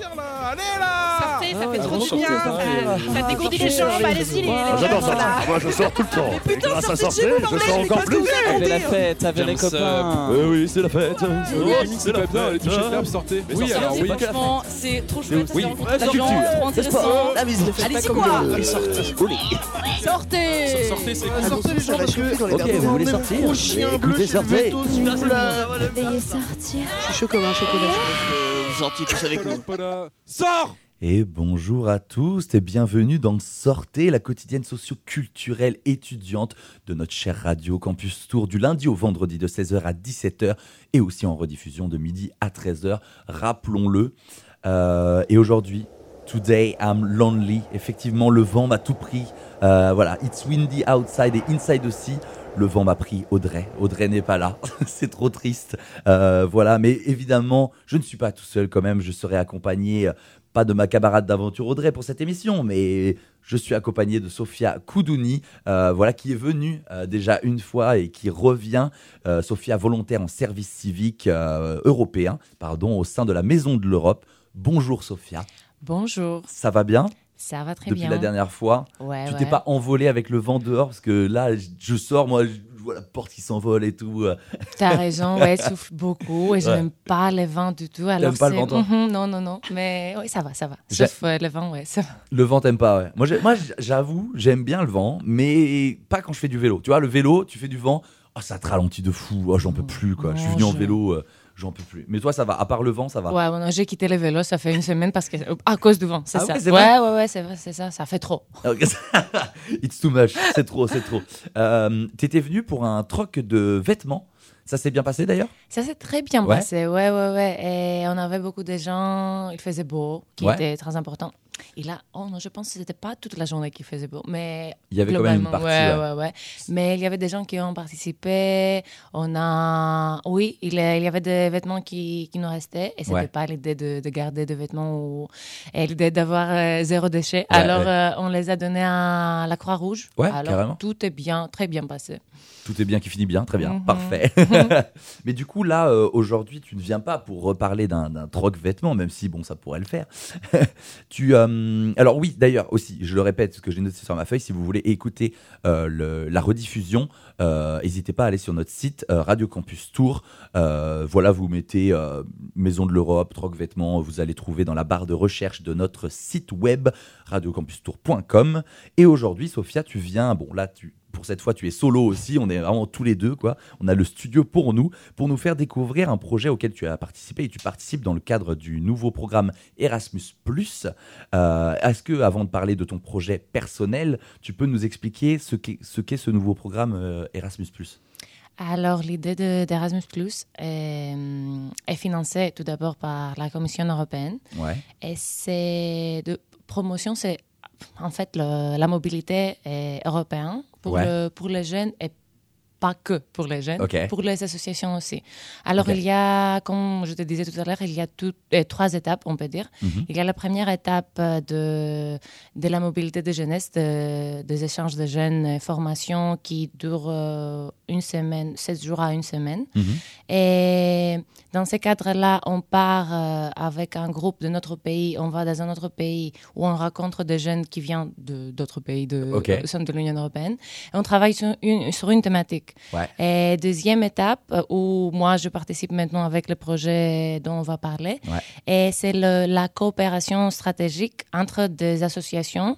sortir là Allez là Sortez, ça Ah, fait trop du bien. Ça, dégourdit les jambes, allez-y les Ah, les J'adore voilà. Moi, je sors tout le temps. Et putain, sortez de chez sortir, je sors mais encore plus. vous Ça avez fait la fête avec les copains. Oui, c'est la fête. C'est pas bien, les de table, sortez. Oui, alors oui. Franchement, c'est trop chouette. Oui, c'est la culture, trop intéressant. La faites Allez-y, quoi. Sortez. Sortez Sortez, c'est Ah, Sortez les gens parce que. Ok, vous voulez sortir Écoutez, sortez. Veuillez sortir. Je suis chaud comme un chocolat. Vous sortiez tous avec nous. Sors Et bonjour à tous et bienvenue dans Sortez, la quotidienne socio-culturelle étudiante de notre chère radio Campus Tour du lundi au vendredi de 16h à 17h et aussi en rediffusion de midi à 13h, rappelons-le. Euh, et aujourd'hui, Today I'm lonely. Effectivement, le vent m'a tout pris. Euh, voilà, it's windy outside et inside aussi. Le vent m'a pris Audrey. Audrey n'est pas là. C'est trop triste. Euh, voilà, mais évidemment, je ne suis pas tout seul quand même. Je serai accompagné, euh, pas de ma camarade d'aventure Audrey pour cette émission, mais je suis accompagné de Sofia Koudouni, voilà, qui est venue déjà une fois et qui revient. Euh, Sofia, volontaire en service civique européen, pardon, au sein de la Maison de l'Europe. Bonjour Sofia. Bonjour, Ça va bien ça va très depuis bien. la dernière fois Ouais, Tu ouais. t'es pas envolé avec le vent dehors parce que là, je- je sors, moi, je vois la porte qui s'envole et tout. euh. T'as raison, ouais, elle souffle beaucoup et je Ouais. n'aime pas le vent du tout. Alors pas le vent, toi Mhm, Non, non, non, mais oui, ça va, ça va. Sauf euh, le vent, ouais, ça va. Le vent, t'aimes pas, ouais. Moi, j'avoue, j'aime bien le vent, mais pas quand je fais du vélo. Tu vois, le vélo, tu fais du vent, oh, ça te ralentit de fou. Oh, j'en peux plus, quoi. je suis venu en vélo, euh, j'en peux plus. Mais toi, ça va. À part le vent, ça va. Ouais, bon, j'ai quitté le vélo, ça fait une semaine parce que à cause du vent, c'est Ah ça. ouais, ouais, ouais, ouais, c'est vrai, c'est ça, ça fait trop. Ok. It's too much. C'est trop, c'est trop. Euh, T'étais venu pour un troc de vêtements. Ça s'est bien passé d'ailleurs? Ça s'est très bien Ouais. passé, ouais, ouais, ouais. Et on avait beaucoup de gens, il faisait beau, qui Ouais. était très important. Et là, oh non, je pense que c'était pas toute la journée qu'il faisait beau, mais Il y avait quand même une partie. ouais, ouais. ouais, ouais. Mais il y avait des gens qui ont participé. On a, oui, il y avait des vêtements qui, qui nous restaient, et c'était Ouais. pas l'idée de, de garder des vêtements ou et l'idée d'avoir euh, zéro déchet. Ouais, Alors, ouais. euh, on les a donnés à la Croix-Rouge. Ouais, Alors, carrément. tout est bien, très bien passé. Tout est bien qui finit bien, très bien, Mhm. parfait. Mais du coup, là, euh, aujourd'hui, tu ne viens pas pour reparler d'un troc vêtements, même si, bon, ça pourrait le faire. tu, euh, alors oui, d'ailleurs, aussi, je le répète, ce que j'ai noté sur ma feuille, si vous voulez écouter euh, le- la rediffusion, n'hésitez pas à aller sur notre site Radio Campus Tour. Voilà, vous mettez Maison de l'Europe, troc vêtements, vous allez trouver dans la barre de recherche de notre site web radiocampustour.com. Et aujourd'hui, Sophia, tu viens, bon là, tu, pour cette fois, tu es solo aussi, on est vraiment tous les deux, quoi. On a le studio pour nous, pour nous faire découvrir un projet auquel tu as participé et tu participes dans le cadre du nouveau programme Erasmus. Euh, Est-ce que, avant de parler de ton projet personnel, tu peux nous expliquer ce qu'est ce, nouveau programme euh, Erasmus Alors, l'idée de- d'Erasmus Plus est, est financée tout d'abord par la Commission européenne. Ouais. Et c'est de promotion, c'est en fait le- la mobilité est européenne pour, Ouais. le- pour les jeunes et pas que pour les jeunes, pour les associations aussi. Alors, il y a, comme je te disais tout à l'heure, il y a tout- euh, trois étapes, on peut dire. Mhm. Il y a la première étape euh, de, de la mobilité de jeunesse, de- des échanges de jeunes, euh, formation qui dure une semaine, 16 jours à une semaine. Mhm. Et dans ce cadre-là, on part euh, avec un groupe de notre pays, on va dans un autre pays où on rencontre des jeunes qui viennent d'autres pays de, Ok. au sein de l'Union européenne. Et on travaille sur une, sur une thématique. Ouais. Et deuxième étape, euh, où moi je participe maintenant avec le projet dont on va parler, Ouais. et c'est la coopération stratégique entre des associations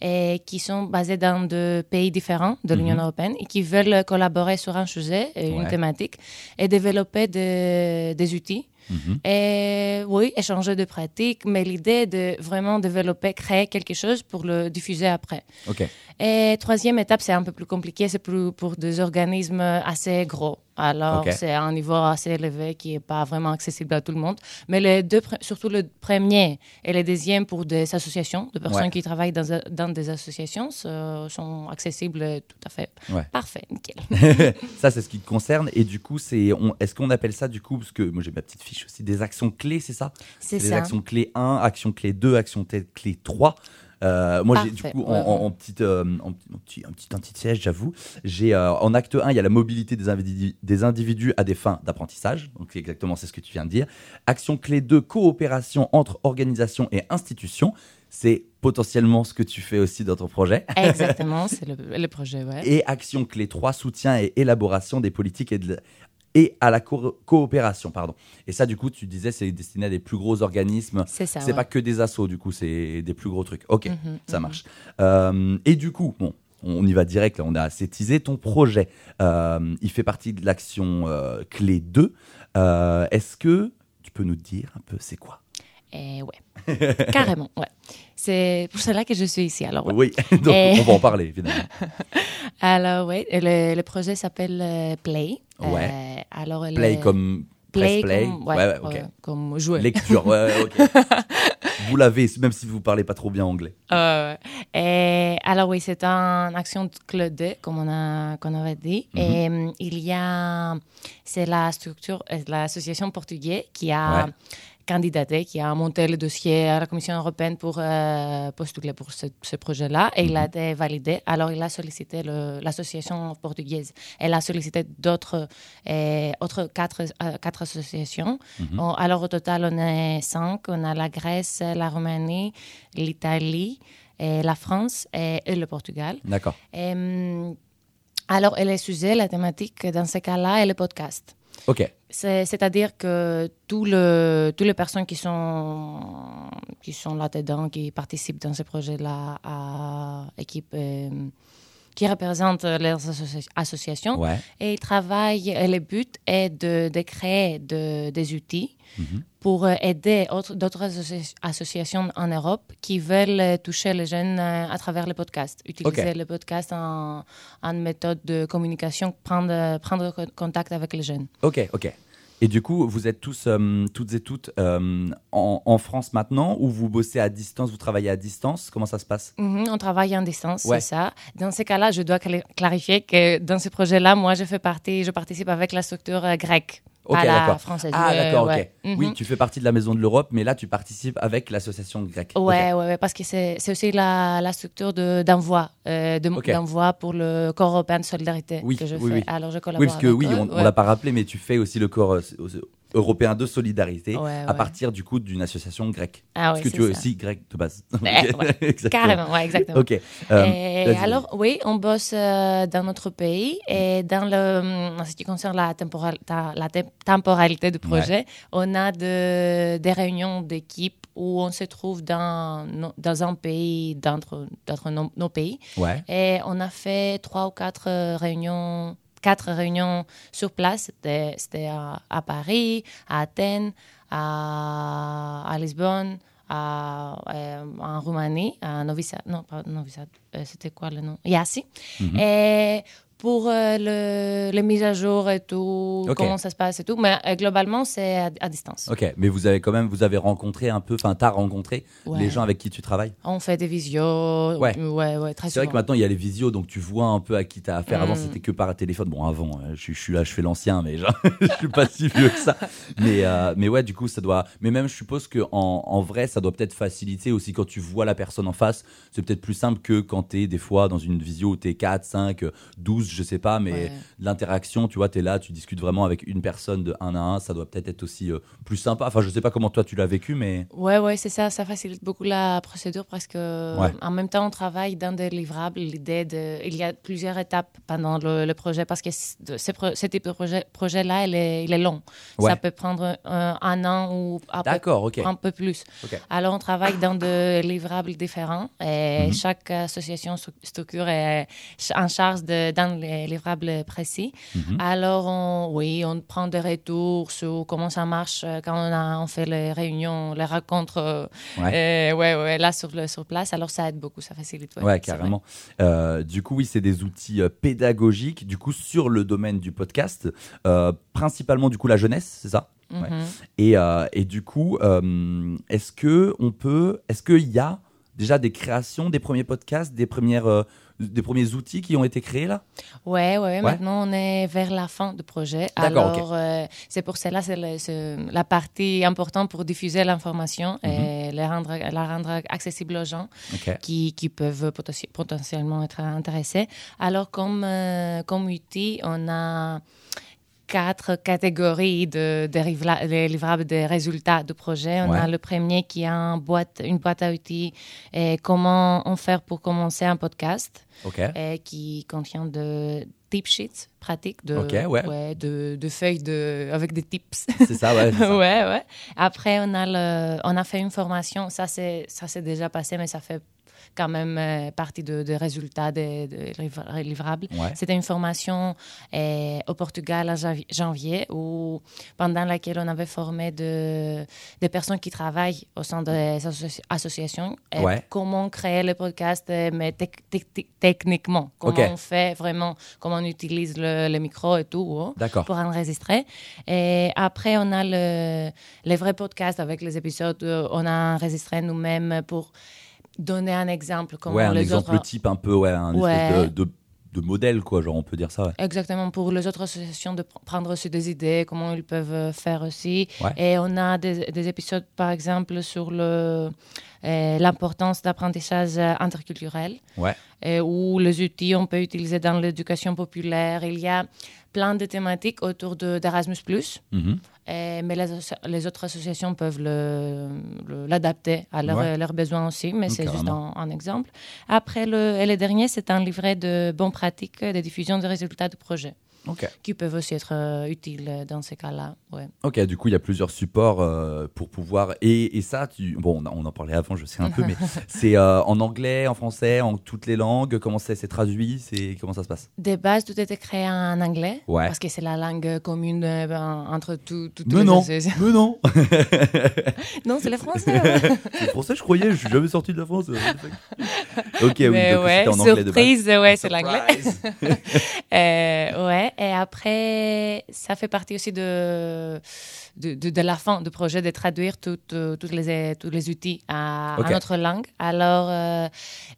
et qui sont basées dans deux pays différents de l'Union Mhm. européenne et qui veulent collaborer sur un sujet, et une Ouais. thématique, et développer des, des outils. Mhm. Et oui, échanger de pratiques, mais l'idée de vraiment développer, créer quelque chose pour le diffuser après. Et troisième étape, c'est un peu plus compliqué, c'est plus pour des organismes assez gros. Alors, c'est un niveau assez élevé qui n'est pas vraiment accessible à tout le monde. Mais les deux, surtout le premier et le deuxième pour des associations, de personnes Ouais. qui travaillent dans, dans des associations, ce- sont accessibles tout à fait. Ouais. Parfait, nickel. ça, c'est ce qui te concerne. Et du coup, c'est, est-ce qu'on appelle ça, du coup, parce que moi j'ai ma petite fiche aussi, des actions clés, c'est ça? C'est Des ça. actions clés 1, action clé 2, action t- clé 3. Euh, moi, j'ai du coup, en, petite, euh, en petit, un petit anti-siège, j'avoue, j'ai euh, en acte 1, il y a la mobilité des, individus- des individus à des fins d'apprentissage. Donc, exactement c'est ce que tu viens de dire. Action clé 2, coopération entre organisations et institutions. C'est potentiellement ce que tu fais aussi dans ton projet. Exactement, c'est le, le projet, ouais. Et action clé 3, soutien et élaboration des politiques et, de, et à la co- coopération. Pardon. Et ça, du coup, tu disais, c'est destiné à des plus gros organismes. C'est ça. C'est ouais. pas que des assos, du coup, c'est des plus gros trucs. Ok, Mhm, ça mhm. marche. Euh, et du coup, bon, on y va direct, là, on a assez teasé. Ton projet, euh, il fait partie de l'action euh, clé 2. Euh, Est-ce que tu peux nous dire un peu c'est quoi? Et ouais, carrément, ouais. C'est pour cela que je suis ici. Alors, ouais. Oui, donc Et- on va en parler, évidemment. Alors, ouais, le, le projet s'appelle Play. Ouais. Euh, alors, le- Play comme Play, press play. comme, ouais, ouais, ouais, ok. ouais, comme jouer. Lecture, ouais, ok. vous l'avez, même si vous parlez pas trop bien anglais. Euh, et alors oui, c'est un action de Claude 2, comme on, a, qu'on avait dit. Mhm. Et euh, il y a, c'est la structure, euh, l'association portugaise qui a. candidaté, qui a monté le dossier à la Commission européenne pour euh, postuler pour ce, ce projet-là. Et il a Mhm. été validé. Alors il a sollicité l'association portugaise. Elle a sollicité d'autres, euh, autres quatre, euh, quatre associations. Mhm. On- alors au total, on est cinq. On a la Grèce, la Roumanie, l'Italie, la France et, et le Portugal. D'accord. Alors, et le sujet, la thématique dans ce cas-là, est le podcast. C'est-à-dire que toutes les personnes qui sont, là-dedans, qui participent dans ce projet-là, à équipe euh, qui représentent leurs associ- associations, Ouais. et ils travaillent, et le but est de, de créer de- des outils Mhm. pour euh, aider autres- d'autres associ- associations en Europe qui veulent euh, toucher les jeunes euh, à travers le podcast. Utiliser Ok. le podcast en, en méthode de communication, prendre, prendre co- contact avec les jeunes. Ok, ok. Et du coup, vous êtes tous, euh, toutes et toutes euh, en, en France maintenant ou vous bossez à distance, vous travaillez à distance? Comment ça se passe? Mhm, on travaille en distance, Ouais. c'est ça. Dans ces cas-là, je dois cla- clarifier que dans ce projet-là, moi, je fais partie, je participe avec la structure euh, grecque, Ok, pas la d'accord. française. Ah, d'accord, ouais. Oui, tu fais partie de la Maison de l'Europe, mais là, tu participes avec l'association grecque. Ouais, ouais, ouais, parce que c'est aussi la, la structure de- d'envoi, euh, de, d'envoi pour le corps européen de solidarité Oui, que je oui, fais. oui. Alors, je collabore Oui, parce que oui, eux, on, ouais. l'a pas rappelé, mais tu fais aussi le corps euh, européen de solidarité Ouais, à partir du coup d'une association grecque. Ah Parce oui, que tu es aussi grec de base. Ok, ouais. exactement. Carrément, ouais, exactement. Ok. Euh, Et alors, oui, on bosse euh, dans notre pays et dans le, en ce qui concerne la, temporal- ta- la te- temporalité du projet, on a de- des réunions d'équipe où on se trouve dans, dans un pays, d'entre nos, nos pays. Ouais. Et on a fait trois ou quatre euh, réunions, quatre réunions sur place. C'était à, à Paris, à Athènes, à, à Lisbonne, à, euh, en Roumanie, à Novi Sad. Non, pas Novi Sad. euh, C'était quoi le nom? Yassi. Mhm. Et pour euh, le, les mises à jour et tout, comment ça se passe et tout. Mais euh, globalement, c'est à, à distance. Ok, mais vous avez quand même, vous avez rencontré un peu, enfin, t'as rencontré Ouais. les gens avec qui tu travailles? On fait des visios. Ouais. ouais, ouais, très C'est vrai que maintenant il y a les visios, donc tu vois un peu à qui t'as affaire. Avant Mm. c'était que par téléphone. Bon, avant, euh, je, suis- je suis là, je fais l'ancien, mais genre, je suis pas si vieux que ça. Mais, euh, mais ouais, du coup, ça doit. Mais même, je suppose que en, en vrai, ça doit peut-être faciliter aussi quand tu vois la personne en face. C'est peut-être plus simple que quand t'es des fois dans une visio où t'es 4, 5, 12, je sais pas, mais Ouais. l'interaction, tu vois, t'es là, tu discutes vraiment avec une personne de 1 à 1, ça doit peut-être être aussi euh, plus sympa. Enfin, je sais pas comment toi tu l'as vécu, mais. Ouais, ouais, c'est ça. Ça facilite beaucoup la procédure parce que Ouais. en même temps, on travaille dans des livrables. L'idée de, il y a plusieurs étapes pendant le, le projet parce que ce, pro- ce type de projet, projet-là, il est, il est long. Ouais. Ça peut prendre euh, un an ou un peu, un peu plus. Alors, on travaille dans des livrables différents et Mhm. chaque association stru- structure est en charge dans les livrables précis. Mhm. Alors, on, oui, on prend des retours sur comment ça marche euh, quand on, a, on fait les réunions, les rencontres. euh, Ouais. euh, ouais, ouais, là sur, le, sur place. Alors, ça aide beaucoup, ça facilite. Ouais, Ouais, carrément. Euh, du coup, oui, c'est des outils pédagogiques. Du coup, sur le domaine du podcast, euh, principalement du coup la jeunesse, c'est ça? Mhm. et, euh, et du coup, euh, est-ce que on peut, est-ce qu'il y a déjà des créations, des premiers podcasts, des premières, euh, des premiers outils qui ont été créés là? Ouais, ouais, Ouais. Maintenant, on est vers la fin du projet. D'accord, Alors, euh, c'est pour cela, c'est le- c'est la partie importante pour diffuser l'information. Mhm. Et et les rendre, la rendre accessible aux gens qui, qui peuvent poten- potentiellement être intéressés. Alors, comme, euh, comme outil, on a quatre catégories de, de rivla- de livrables des résultats du projet. On Ouais. a le premier qui a un boîte, une boîte à outils et comment on fait pour commencer un podcast Ok. et qui contient de tip sheets pratiques, de, ouais. de, de feuilles de, avec des tips. C'est ça, ouais. c'est ça. ouais, ouais. Après, on a, le, on a fait une formation. Ça, c'est ça s'est déjà passé, mais ça fait quand même euh, partie de- des résultats des, des livra- livrables. Ouais. C'était une formation au Portugal en janvi- janvier, où, pendant laquelle on avait formé de, des personnes qui travaillent au sein des associ- associations. et Ouais. Comment créer le podcast, euh, mais tec- tec- tec- techniquement. Comment on fait vraiment, comment on utilise le, le micro et tout. oh pour enregistrer. Et après, on a le, les vrais podcasts avec les épisodes. euh, On a enregistré nous-mêmes pour donner un exemple. Comment Ouais, un les exemple autres... type un peu, ouais, un Ouais. espèce de, de, de modèle, quoi, genre on peut dire ça. Ouais. Exactement, pour les autres associations de pr- prendre aussi des idées, comment ils peuvent euh, faire aussi. Et on a des, des épisodes, par exemple, sur le, euh, l'importance d'apprentissage euh, interculturel. Et où les outils on peut utiliser dans l'éducation populaire. Il y a plein de thématiques autour de, d'Erasmus+. Mhm. Et- mais les, autres associations peuvent le- le- l'adapter à leur- Ouais. leurs besoins aussi, mais c'est juste un, un exemple. Après, le, et le dernier, c'est un livret de bonnes pratiques de diffusion des résultats du projet, Qui peuvent aussi être euh, utiles dans ces cas-là. Ouais. Ok, du coup, il y a plusieurs supports euh, pour pouvoir. Et, et ça, tu... bon, on, en parlait avant, je sais un peu, mais c'est euh, en anglais, en français, en toutes les langues. Comment c'est traduit C'est comment ça se passe? De base, tout était créé en anglais, Ouais. parce que c'est la langue commune ben, entre tout- toutes Mais non, mais non. Non, c'est le français. ouais. C'est français, je croyais. Je suis jamais sorti de la France. ok, oui. donc ouais, en anglais de base. surprise, ouais, c'est l'anglais. Surprise. Ouais, et après, ça fait partie aussi de, de, de, de la fin du projet de traduire euh, toutes les, tous les outils à, à notre langue. Alors, euh,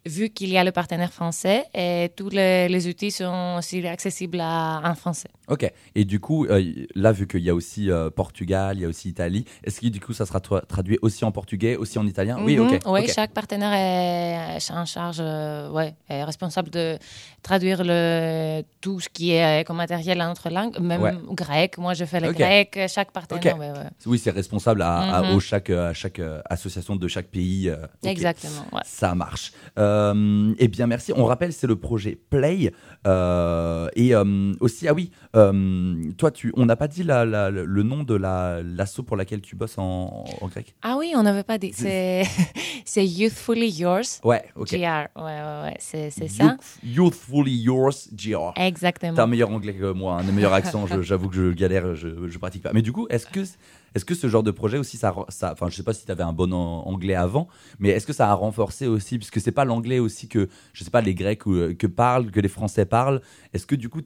vu qu'il y a le partenaire français, et tous les, les outils sont aussi accessibles à, en français. Ok. Et du coup, euh, là, vu qu'il y a aussi euh, Portugal, il y a aussi Italie, est-ce que du coup, ça sera tra- traduit aussi en portugais, aussi en italien? Oui, Mhm, ok. Oui, chaque partenaire est en charge, ouais, est responsable de traduire le, tout ce qui est comme matériel en notre langue, même Ouais. grec. Moi, je fais le grec, chaque partenaire. Ouais. Oui, c'est responsable à, à- Mhm. au chaque, euh, à chaque euh, association de chaque pays. euh. Exactement. ouais. Ça marche. Eh bien, merci. On rappelle, c'est le projet Play. Et aussi, ah oui, toi, tu, on n'a pas dit la- la- le nom de la- l'asso pour laquelle tu bosses en, en grec? Ah oui, on n'avait pas dit. C'est, Youthfully Yours. Ouais, ok. GR. Ouais, ouais, ouais. C'est, ça. Youth- Youthfully Yours, GR. Exactement. T'as un meilleur anglais que moi, un meilleur accent. J'avoue que je galère, je, je pratique pas. Mais du coup, est-ce est-ce que ce genre de projet aussi, ça, enfin, je sais pas si tu avais un bon an- anglais avant, mais est-ce que ça a renforcé aussi, puisque c'est pas l'anglais aussi que, je sais pas, les Grecs ou, euh, que parlent, que les Français parlent. Est-ce que du coup,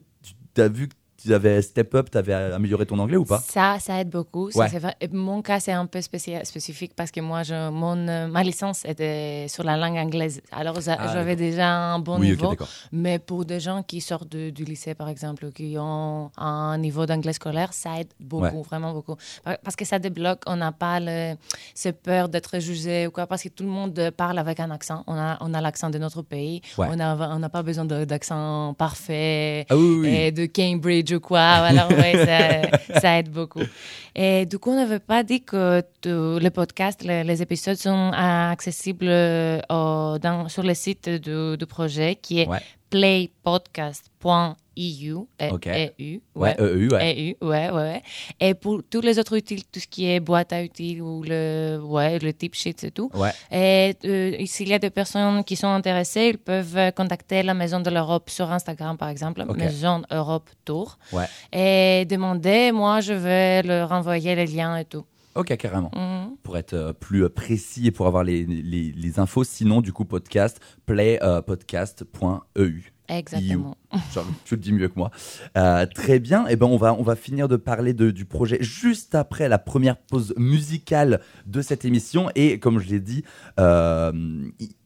tu as vu que tu avais step up, tu avais amélioré ton anglais ou pas? Ça, ça aide beaucoup. Ouais. Mon cas, c'est un peu spéci- spécifique parce que moi, je, mon, euh, ma licence était sur la langue anglaise. Alors, Ah, j'avais déjà un bon Oui, niveau. mais pour des gens qui sortent de- du lycée, par exemple, ou qui ont un niveau d'anglais scolaire, ça aide beaucoup, Ouais. vraiment beaucoup. Par- Parce que ça débloque. On n'a pas le, cette peur d'être jugé ou quoi, parce que tout le monde parle avec un accent. On a, on a l'accent de notre pays. Ouais. On n'a on n'a pas besoin d'accent parfait Ah oui, oui. et de Cambridge ou quoi. Alors, ouais, ça, ça aide beaucoup. Et du coup, on n'avait pas dit que tout- le podcast, les, les épisodes sont accessibles euh, au- dans, sur le site du, du projet qui est Ouais. Ok. EU, Ouais, euh, ouais. EU, ouais, ouais, ouais. Et pour tous les autres outils, tout ce qui est boîte à outils ou le, ouais, le tip sheet et tout. Ouais. Et euh, s'il y a des personnes qui sont intéressées, ils peuvent euh, contacter la Maison de l'Europe sur Instagram, par exemple, Ok. Maison Europe Tour, Ouais. et demander, moi, je vais leur envoyer les liens et tout. Ok, carrément. Mhm. Pour être euh, plus précis et pour avoir les, les, les infos, sinon, du coup, podcast, playpodcast.eu. Exactement. Tu le dis mieux que moi. Euh, très bien. Et ben, on va, on va finir de parler du projet juste après la première pause musicale de cette émission. Et comme je l'ai dit, euh,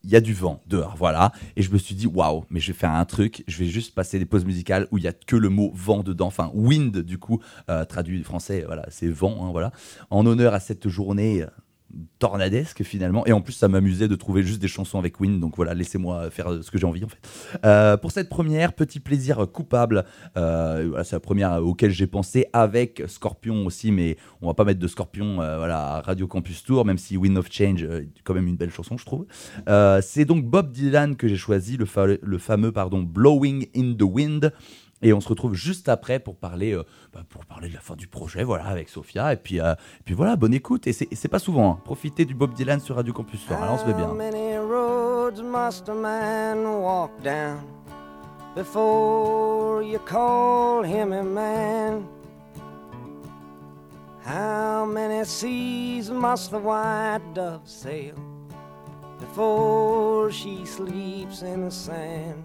il y a du vent dehors, voilà. Et je me suis dit, waouh, mais je vais faire un truc. Je vais juste passer des pauses musicales où il y a que le mot vent dedans. Enfin, wind, du coup, euh, traduit français, voilà, c'est vent, hein, voilà. En honneur à cette journée. Euh, tornadesque finalement. Et en plus, ça m'amusait de trouver juste des chansons avec Win. Donc voilà, laissez-moi faire ce que j'ai envie en fait. Euh, pour cette première, petit plaisir coupable. Euh, c'est la première auquel j'ai pensé avec Scorpion aussi, mais on va pas mettre de Scorpion euh, voilà, Radio Campus Tour, même si Wind of Change quand même une belle chanson, je trouve. Euh, c'est donc Bob Dylan que j'ai choisi, le, le fameux pardon, Blowing in the Wind. Et on se retrouve juste après pour parler, euh, bah, pour parler de la fin du projet, voilà, avec Sophia. Et puis, euh, et puis voilà, bonne écoute. Et c'est pas souvent. hein. Profitez du Bob Dylan sur Radio Campus Tour. Alors on se met bien. How many roads must a man walk down before you call him a man? How many seas must the white dove sail before she sleeps in the sand?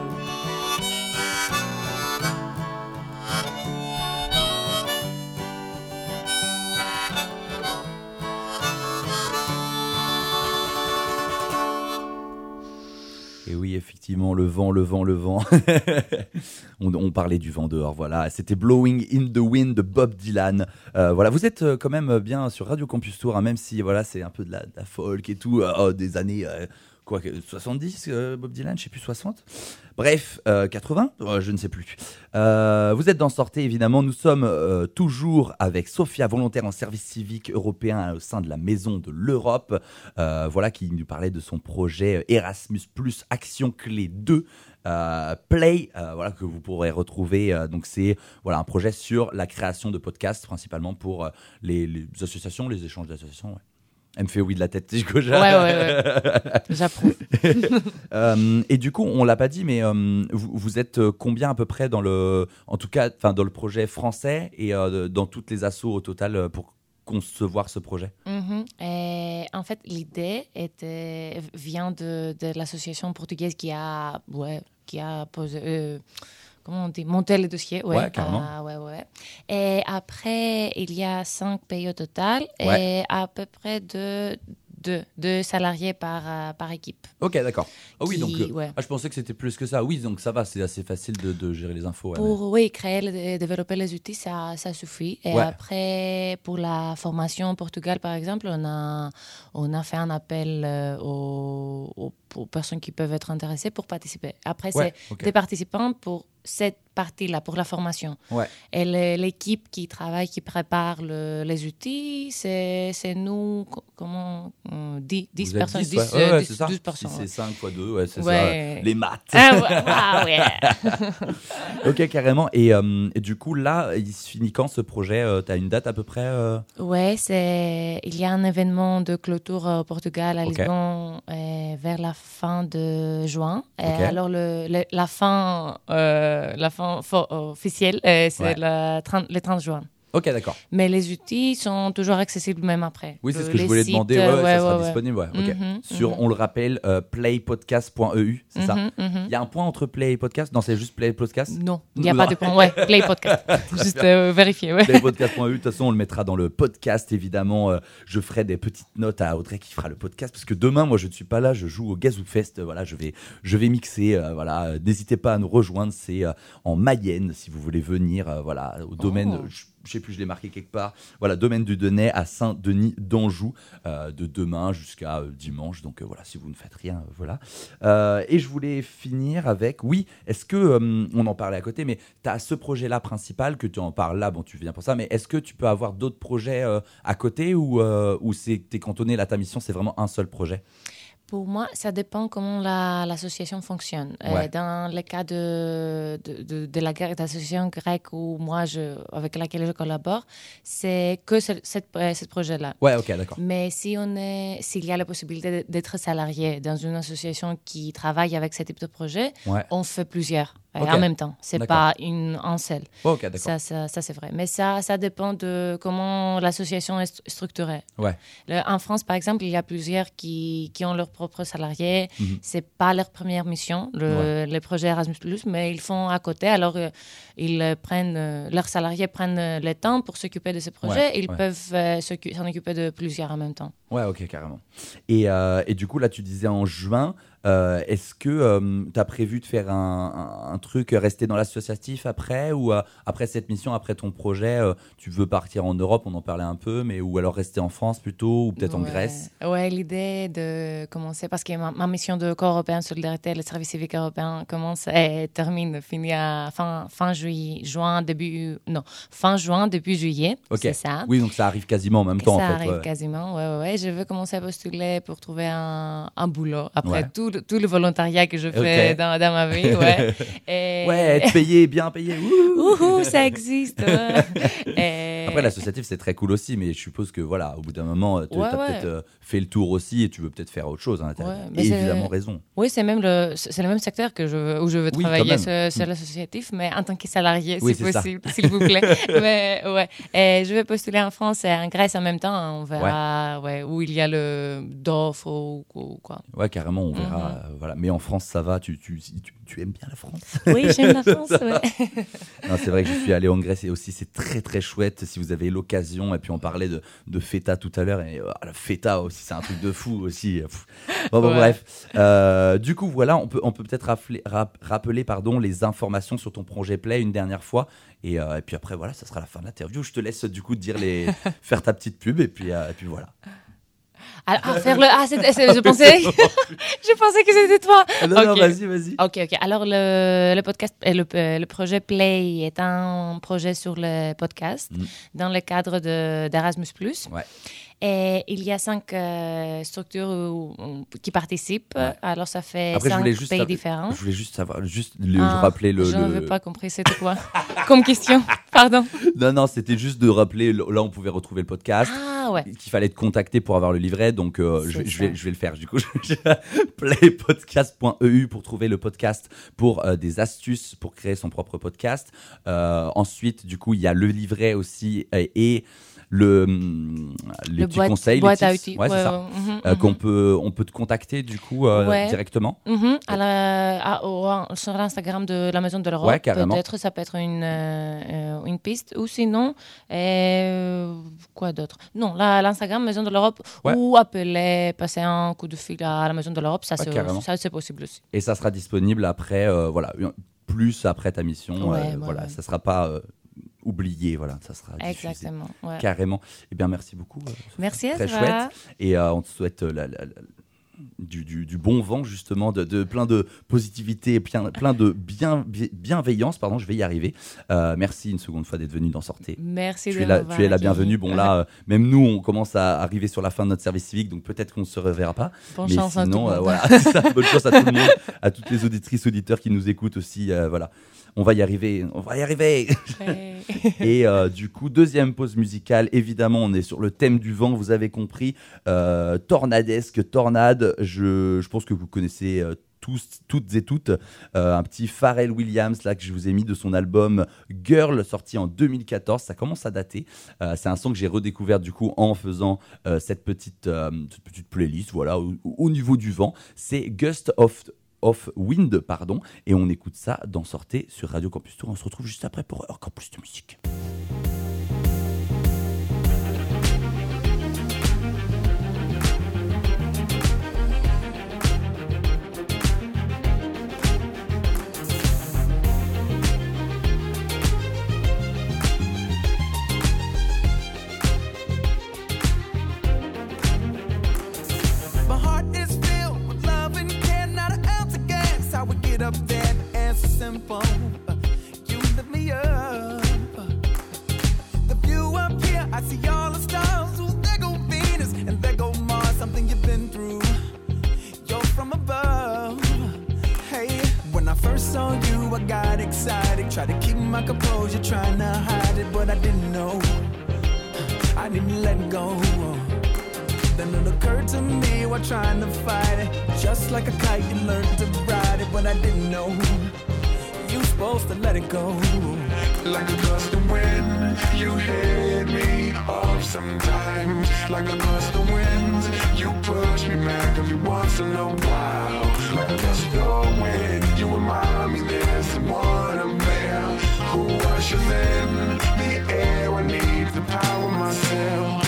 Et oui, effectivement, le vent, le vent, le vent. on, parlait du vent dehors, voilà. C'était Blowing in the Wind de Bob Dylan. Euh, voilà, vous êtes euh, quand même bien sur Radio Campus Tour, hein, même si voilà, c'est un peu de la, de folk et tout, euh, oh, des années euh, quoi, que- 70, euh, Bob Dylan, je sais plus 60. Bref, euh, 80, euh, je ne sais plus. Euh, vous êtes dans Sortez, évidemment. Nous sommes euh, toujours avec Sophia, volontaire en service civique européen au sein de la Maison de l'Europe. Euh, voilà, qui nous parlait de son projet Erasmus Plus Action Clé 2. euh, Play, euh, voilà que vous pourrez retrouver. euh, donc c'est voilà un projet sur la création de podcasts, principalement pour euh, les, associations, les échanges d'associations. Elle me fait oui de la tête. Ouais, ouais, ouais. J'approuve. Euh, et du coup, on l'a pas dit, mais euh, vous, vous êtes euh, combien à peu près dans le, en tout cas, enfin dans le projet français et euh, dans toutes les assos au total pour concevoir ce projet? Mhm. Et en fait, l'idée vient de, de l'association portugaise qui a, ouais, qui a posé, comment on dit, monté le dossier. Ouais, Ouais, carrément. Ah, ouais, ouais. Et après, il y a cinq pays au total et à peu près deux, deux, deux salariés par, euh, par équipe. Ok, d'accord. Ah oui, donc euh, ouais. ah, je pensais que c'était plus que ça. Oui, donc ça va, c'est assez facile de, de gérer les infos. ouais, Pour oui, créer et développer les outils, ça, ça suffit. Et Ouais. après, pour la formation au Portugal, par exemple, on a, on a fait un appel euh, aux, aux pour personnes qui peuvent être intéressées pour participer. Après, Ouais, c'est ok. des participants pour cette partie-là, pour la formation. Ouais. Et l'équipe qui travaille, qui prépare le- les outils, c'est nous, co- comment, euh, 10, 10 Vous êtes personnes, 10, 10, ouais. euh, Ouais, ouais, 10, c'est ça. 12 Si personnes. c'est ouais. 5 fois 2, ouais, c'est ça. Les maths. Ah, ouais, ah, ok, carrément. Et, euh, et du coup, là, il se finit quand ce projet euh, T'as une date à peu près euh? Ouais, c'est il y a un événement de clôture au Portugal à Ok. Lisbonne euh, vers la fin de juin. Et Ok. alors le, le- la fin euh, la fin officielle euh, c'est Ouais. le 30 le 30 juin. Ok, d'accord. Mais les outils sont toujours accessibles même après. Oui, c'est ce que je voulais sites, demander. Ouais, ouais, ça sera ouais, disponible. Ouais. Mhm, Sur, mhm. on le rappelle, euh, playpodcast.eu, c'est ça Mhm. Il y a un point entre play et podcast Non, c'est juste play podcast Non, il n'y a pas de point. Ouais, play podcast. Juste euh, vérifier. Ouais. Playpodcast.eu, de toute façon, on le mettra dans le podcast, évidemment. Euh, je ferai des petites notes à Audrey qui fera le podcast, parce que demain, moi, je ne suis pas là, je joue au Gazoo Fest. Voilà, je vais, je vais mixer. voilà, n'hésitez pas à nous rejoindre. C'est en Mayenne, si vous voulez venir. voilà, au domaine. Oh. je- je sais plus, je l'ai marqué quelque part. Voilà, domaine du Denay à Saint-Denis d'Anjou, euh, de demain jusqu'à euh, dimanche. Donc euh, voilà, si vous ne faites rien, voilà. Et je voulais finir avec, oui, est-ce que, on en parlait à côté, mais tu as ce projet-là principal, que tu en parles là, bon, tu viens pour ça, mais est-ce que tu peux avoir d'autres projets à côté ou, ou c'est, t'es cantonné, là, ta mission, c'est vraiment un seul projet? Pour moi, ça dépend comment la- l'association fonctionne. Euh, dans le cas de, de, de, de la grecque où moi, je, avec laquelle je collabore, c'est que ce cette, euh, projet-là. Ouais, ok, d'accord. Mais si on est, s'il y a la possibilité d'être salarié dans une association qui travaille avec ce type de projet, Ouais. on fait plusieurs euh, Ok. en même temps. C'est pas une en seule. Ok, d'accord. Ça, ça, ça, c'est vrai. Mais ça, ça dépend de comment l'association est stru- structurée. Ouais. Le- en France, par exemple, il y a plusieurs qui, qui ont leurs propres salariés. Mhm. C'est pas leur première mission, le, le projet Erasmus+, mais ils font à côté. Alors, euh, ils euh, prennent, euh, leurs salariés prennent le temps pour s'occuper de ce projet. Ouais, ils ouais. peuvent euh, s'en occuper de plusieurs en même temps. Ouais, ok, carrément. Et, euh, et du coup, là, tu disais en juin, euh, est-ce que tu as prévu de faire un, un- un truc, euh, rester dans l'associatif après Ou euh, après cette mission, après ton projet, euh, tu veux partir en Europe On en parlait un peu, mais ou alors rester en France plutôt, ou peut-être en. Grèce? Ouais, l'idée de commencer, parce que ma, ma mission de corps européen solidarité, le service civique européen commence et termine, finit à fin, fin juillet, juin, début, non, fin juin, début juillet. Ok. C'est ça. Oui, donc ça arrive quasiment en même temps, ça en fait. arrive ouais. quasiment, ouais, ouais, ouais. Je veux commencer à postuler pour trouver un, un boulot après Ouais. tout, le- tout le volontariat que je fais dans, dans ma vie. Ouais. Et- Ouais, être payé, bien payé. Ouhou, ça existe. Et- Après, l'associatif, c'est très cool aussi, mais je suppose que voilà, au bout d'un moment, tu Ouais, as peut-être euh, fait le tour aussi et tu veux peut-être faire autre chose mais c'est- évidemment raison. Oui, c'est même le, c'est le même secteur que je, veux- où je veux Oui, travailler sur, sur l'associatif, mais en tant que salarié, Oui, si c'est possible, s'il vous plaît. mais ouais, et je vais postuler en France et en Grèce en même temps. On verra ouais. Où il y a le d'offres ou, ou quoi. Ouais, carrément, on verra. Mhm. euh, voilà. Mais en France, ça va. Tu, tu, tu, tu aimes bien la France Oui, j'aime la France. Ouais. Non, c'est vrai que je suis allé en Grèce et aussi c'est très très chouette si vous avez l'occasion. Et puis on parlait de, de feta tout à l'heure et euh, la feta aussi, c'est un truc de fou aussi. Pff. Bon, bon, Ouais. bref. Euh, du coup, voilà, on peut on peut peut-être rappeler, rap- rappeler pardon les informations sur ton projet Play une dernière fois. Et, euh, et puis après, voilà, ça sera la fin de l'interview. Je te laisse du coup dire les, faire ta petite pub et puis, euh, et puis voilà. Alors, ah, faire le. Ah, c'est- c'est- je pensais. je pensais que c'était toi. Ah, non, non, Ok. vas-y, vas-y. Ok, ok. Alors, le, le podcast, euh, le, euh, le projet Play est un projet sur le podcast Mm. dans le cadre de- d'Erasmus. Ouais. Et il y a cinq euh, structures où- où- qui participent. Ouais. Alors, ça fait Après, je cinq pays savoir- différents. Je voulais juste savoir, juste le, Ah, rappeler le. Je le- n'avais pas compris, c'était quoi comme question Pardon. Non, non, c'était juste de rappeler. le- Là, on pouvait retrouver le podcast. Ah, ouais. qu'il fallait te contacter pour avoir le livret. Donc, euh, je, vais- je vais, je le faire. Du coup, playpodcast.eu pour trouver le podcast pour euh, des astuces pour créer son propre podcast. Euh, ensuite, du coup, il y a le livret aussi et le, hum, les Le petits boîte, conseils, les boîte à tips. outils. Ouais, Ouais, ça. mhm, Euh, qu'on peut, on peut te contacter du coup euh, directement. Mhm, à la- à- au- sur l'Instagram de la Maison de l'Europe. Peut-être ça peut être une, euh, une piste. Ou sinon, quoi d'autre? Non, l'Instagram Maison de l'Europe ou appeler, passer un coup de fil à la Maison de l'Europe, ça, c'est- possible aussi. Et ça sera disponible après, voilà, plus après ta mission. Ouais, euh, ouais, voilà, ouais. ça sera pas euh, oublié. Voilà, ça sera. Exactement. ouais. Carrément. Eh bien, merci beaucoup. euh, Merci à Très toi. chouette. Et euh, on te souhaite euh, la- la- la- du, du- du bon vent justement, de, de plein de positivité, plein, plein de bien, bi- bienveillance. Pardon, je vais y arriver. Euh, merci une seconde fois d'être venu d'en sortir. Merci Tu es, la, tu es la bienvenue. Bon là, euh, même nous, on commence à arriver sur la fin de notre service civique, donc peut-être qu'on ne se reverra pas. Bonne Mais chance à tout le sinon, euh, voilà, ça, bonne chance à tout le monde, à toutes les auditrices, auditeurs qui nous écoutent aussi. voilà, on va y arriver, on va y arriver. Ouais. Et euh, du coup, deuxième pause musicale, évidemment, on est sur le thème du vent, vous avez compris, euh, tornadesque, tornade, je, je pense que vous connaissez euh, tous, toutes et toutes, euh, un petit Pharrell Williams là que je vous ai mis de son album Girl sorti en 2014, ça commence à dater, Euh, c'est un son que j'ai redécouvert du coup en faisant euh, cette, petite, cette petite playlist, voilà, au, au niveau du vent, c'est Gust of of Wind, pardon, et on écoute ça dans Sortez sur Radio Campus Tour. On se retrouve juste après pour encore plus de musique. My composure, trying to hide it, but I didn't know. I didn't let go. Then it occurred to me while trying to fight it. Just like a kite, you learned to ride it, but I didn't know. You supposed to let it go. Like a gust of wind, you hit me off sometimes. Like a gust of wind, you push me back every once in a while. Like a gust of wind, you remind me there's someone there who ushers in the air. I need to power myself.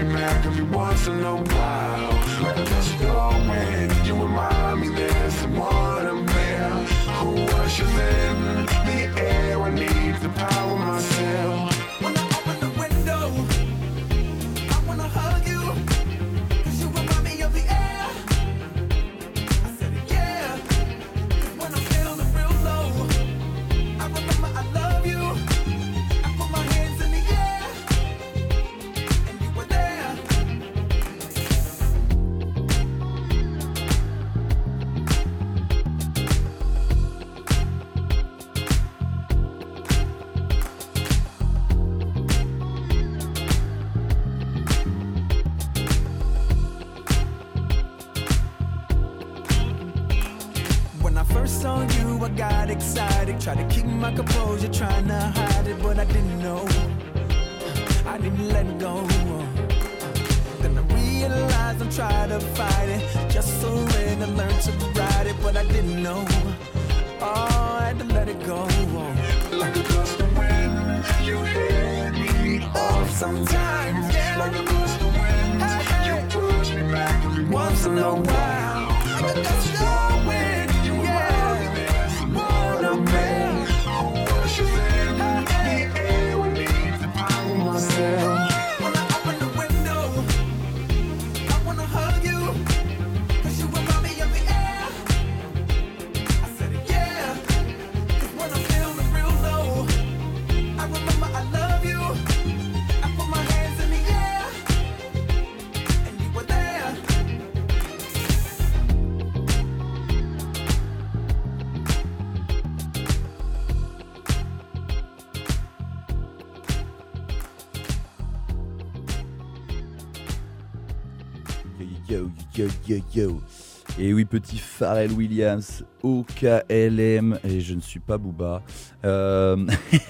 Push me back every once in a while. Like a gust of wind, you remind me yo, yo, yo, yo. Et oui, petit Pharrell Williams, OKLM, et je ne suis pas Booba. Euh,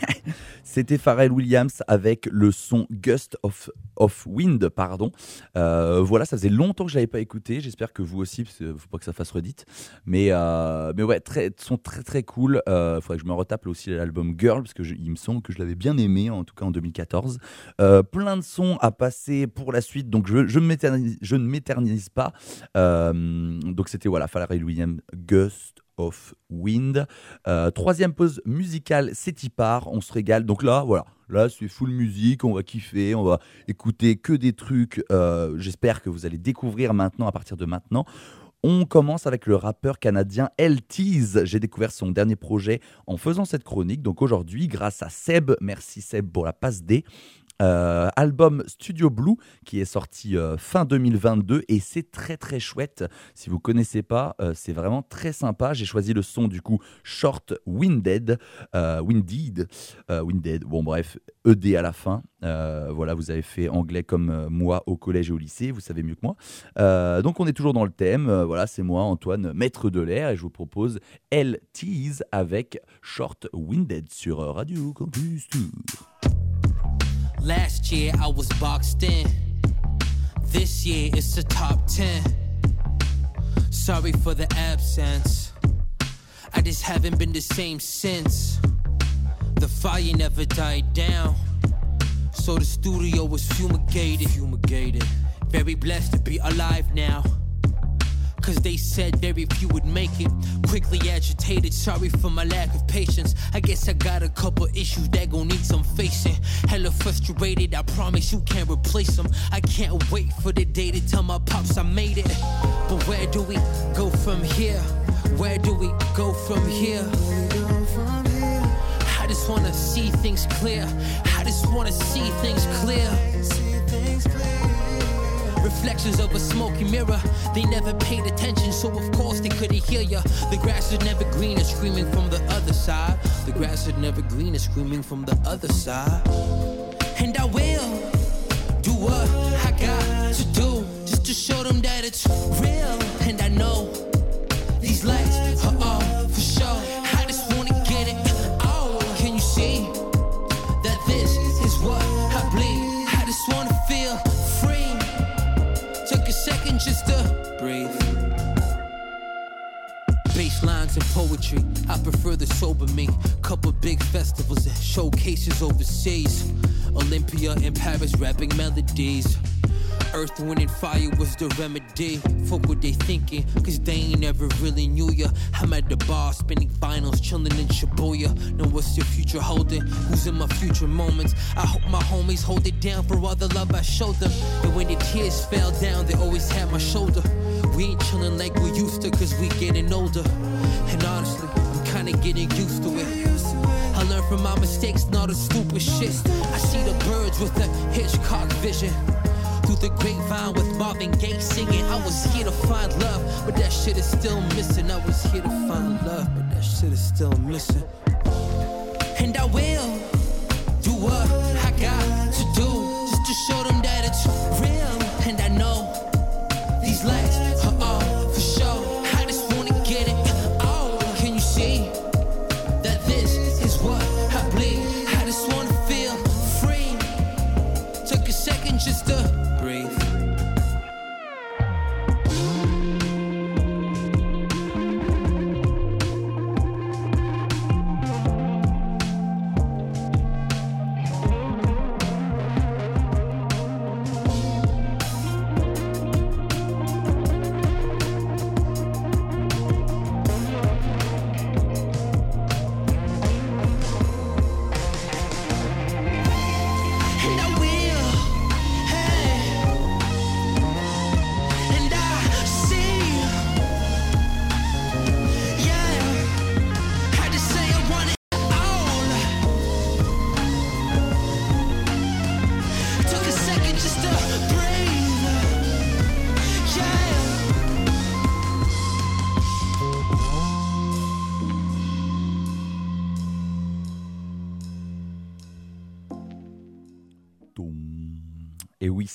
C'était Pharrell Williams avec le son Gust of, of Wind, pardon. Euh, voilà, ça faisait longtemps que je l'avais pas écouté. J'espère que vous aussi, parce qu'il faut pas que ça fasse redite. Mais, euh, mais ouais, très, son très très cool. Euh, faudrait que je me retape aussi l'album Girl, parce que il me semble que je l'avais bien aimé, en tout cas en 2014. Euh, plein de sons à passer pour la suite, donc je, ne m'éternise- pas. Donc c'était voilà, Pharrell Williams, Gust of Wind. Euh, troisième pause musicale, c'est y part, on se régale. Donc là, voilà, là c'est full musique, on va kiffer, on va écouter que des trucs. euh, J'espère que vous allez découvrir maintenant, à partir de maintenant. On commence avec le rappeur canadien LT's. J'ai découvert son dernier projet en faisant cette chronique. Donc aujourd'hui, grâce à Seb, merci Seb pour la passe D. Euh, album Studio Blue qui est sorti euh, fin 2022 et c'est très très chouette. Si vous connaissez pas, euh, c'est vraiment très sympa. J'ai choisi le son du coup Short Winded, Winded, Winded. Bon bref, ED à la fin. Voilà, vous avez fait anglais comme moi au collège et au lycée, vous savez mieux que moi. Donc on est toujours dans le thème. Voilà, c'est moi Antoine, maître de l'air et je vous propose L Tease avec Short Winded sur Radio Campus Tour. Last year I was boxed in. This year it's the top 10. Sorry for the absence. I just haven't been the same since. The fire never died down. So the studio was fumigated. Fumigated. Very blessed to be alive now. Cause they said very few would make it. Quickly agitated, sorry for my lack of patience. I guess I got a couple issues that gon' need some facing. Hella frustrated, I promise you can't replace them. I can't wait for the day to tell my pops I made it. But where do we go from here? Where do we go from here? I just wanna see things clear. I just wanna see things clear. Reflections of a smoky mirror. They never paid attention, so of course they couldn't hear ya. The grass is never greener, screaming from the other side. The grass is never greener, screaming from the other side. And I will do what I got to do, just to show them that it's real. And I know And poetry, I prefer the sober me. Couple big festivals showcases overseas. Olympia and Paris, rapping melodies. Earth, wind, and fire was the remedy. Fuck what they thinking, cause they ain't never really knew ya. I'm at the bar, spinning finals, chilling in Shibuya. Know what's your future holding? Who's in my future moments? I hope my homies hold it down for all the love I showed them. And when the tears fell down, they always had my shoulder. We ain't chilling like we used to, cause we getting older. And honestly, I'm kinda getting used to it. I learn from my mistakes, not the stupid shit. I see the birds with the Hitchcock vision. Through the grapevine with Marvin Gaye singing. I was here to find love, but that shit is still missing. I was here to find love, but that shit is still missing. And I will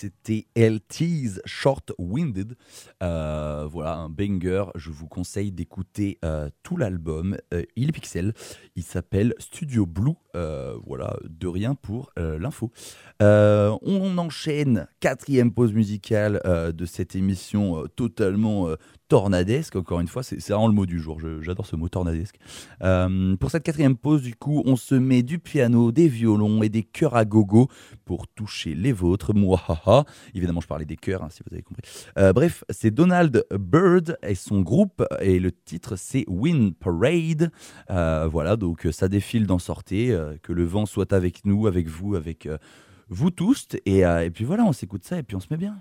Et oui, c'était LT's Short Winded. Euh, voilà, un banger. Je vous conseille d'écouter euh, tout l'album. Euh, il est pixel. Il s'appelle Studio Blue. Voilà, de rien pour l'info. On enchaîne, quatrième pause musicale de cette émission totalement tornadesque. Encore une fois, c'est vraiment le mot du jour. J'adore ce mot tornadesque. Pour cette quatrième pause, du coup, on se met du piano, des violons et des chœurs à gogo pour toucher les vôtres. Évidemment, je parlais des chœurs, hein, si vous avez compris. Euh, bref, c'est Donald Byrd et son groupe, et le titre c'est Wind Parade. Euh, voilà, donc euh, ça défile d'en sortir, euh, que le vent soit avec nous, avec vous, avec vous tous. Et, et puis voilà, on s'écoute ça et puis on se met bien.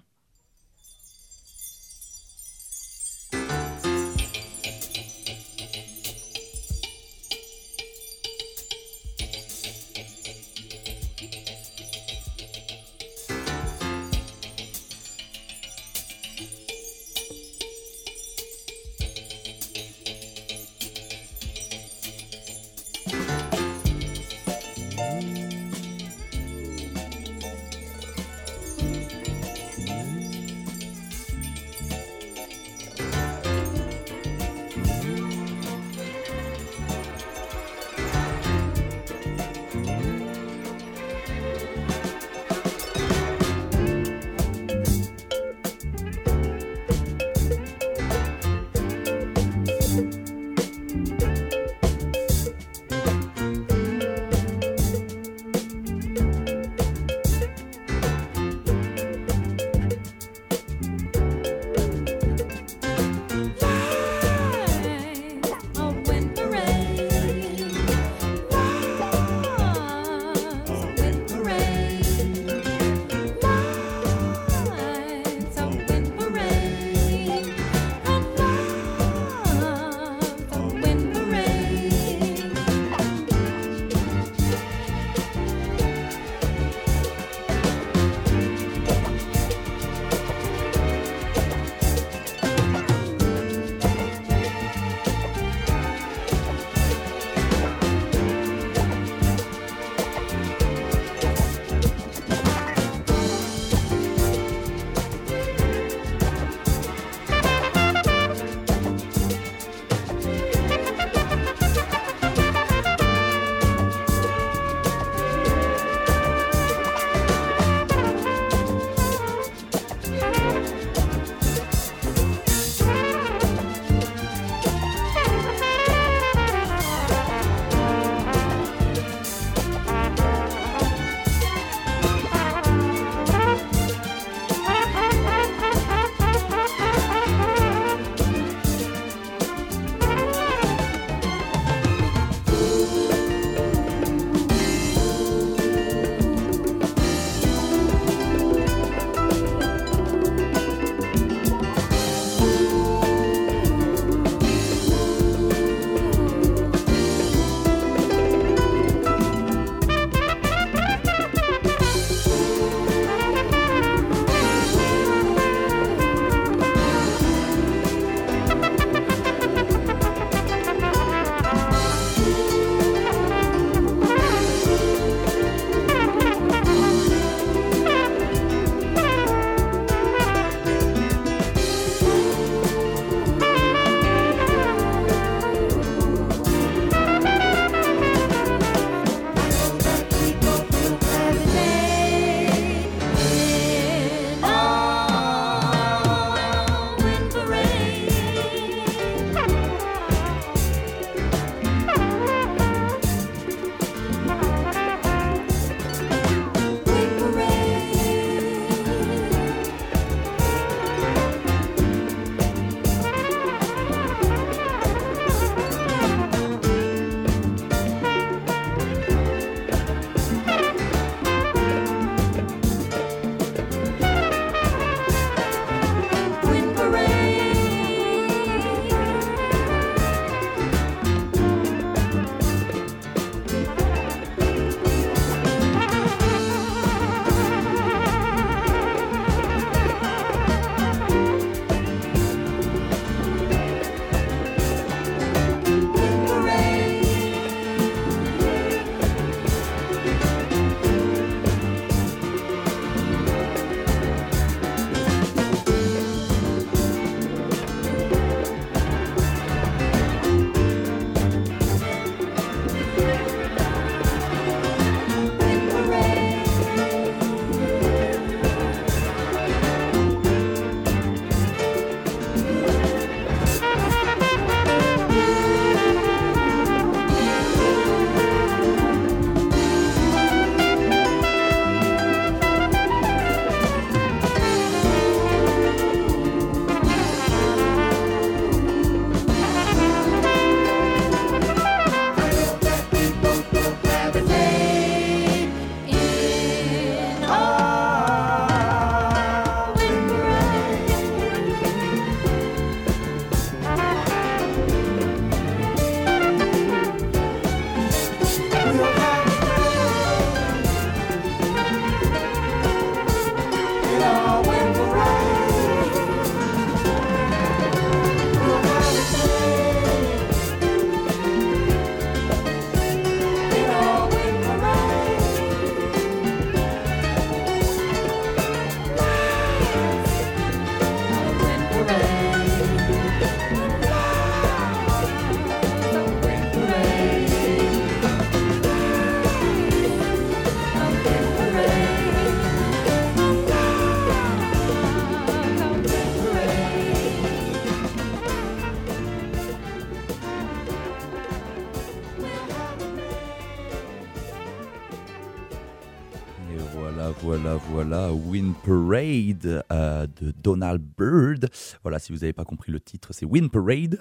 Voilà, Wind Parade euh, de Donald Byrd. Voilà, si vous n'avez pas compris le titre, c'est Wind Parade.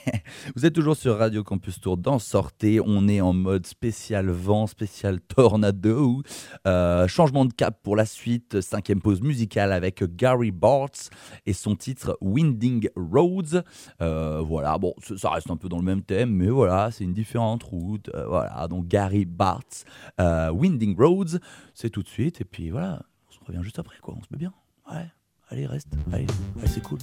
vous êtes toujours sur Radio Campus Tour dans Sortez. On est en mode spécial vent, spécial tornado. Euh, changement de cap pour la suite. Cinquième pause musicale avec Gary Bartz et son titre Winding Roads. Euh, voilà, bon, ça reste un peu dans le même thème, mais voilà, c'est une différente route. Euh, voilà, donc Gary Bartz, Winding Roads, c'est tout de suite. Et puis voilà, on se revient juste après, quoi. On se met bien. Ouais, allez, reste. Allez, c'est cool.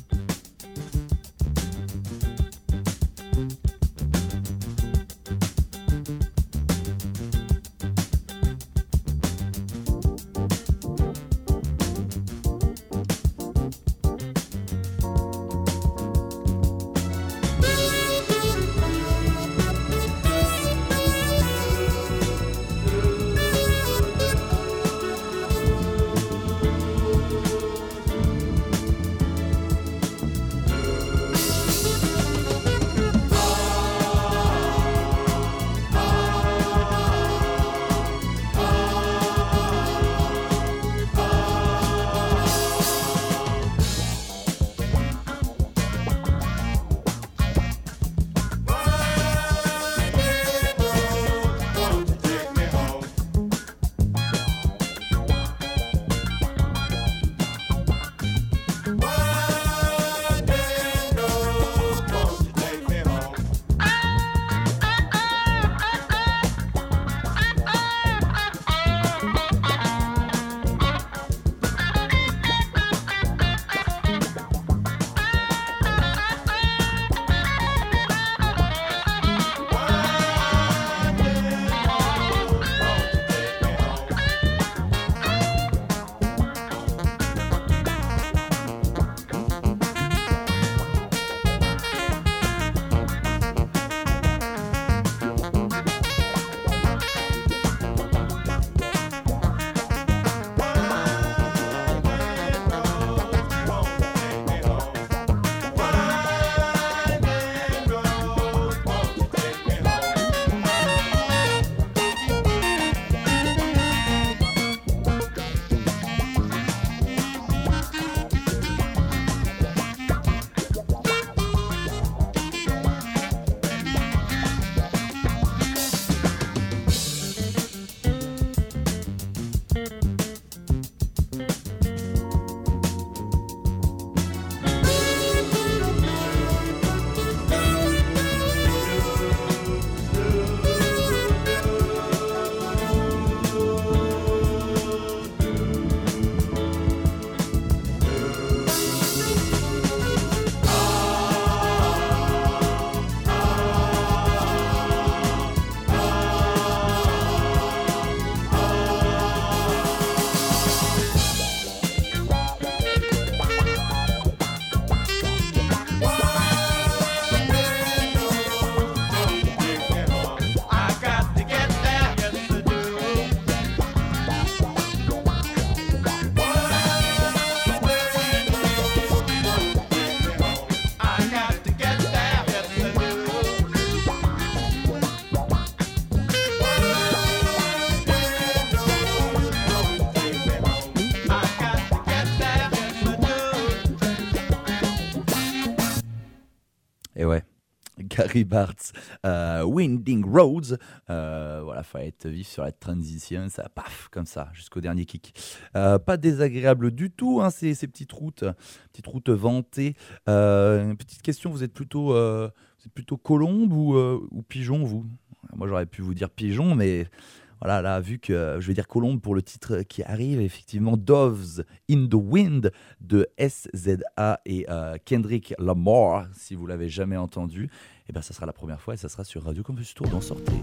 Gary Bartz, euh, Winding Roads. Euh, voilà, faut être vif sur la transition, ça paf, comme ça, jusqu'au dernier kick. Euh, pas désagréable du tout, hein, ces, petites routes, petites routes vantées. Euh, une petite question, vous êtes plutôt, euh, plutôt colombe ou, euh, ou pigeon, vous? Moi, j'aurais pu vous dire pigeon, mais voilà, là, vu que euh, je vais dire colombe pour le titre qui arrive, effectivement, Doves in the Wind de SZA et euh, Kendrick Lamar, si vous l'avez jamais entendu, et ben ça sera la première fois et ça sera sur Radio Campus Tour d'en sortir.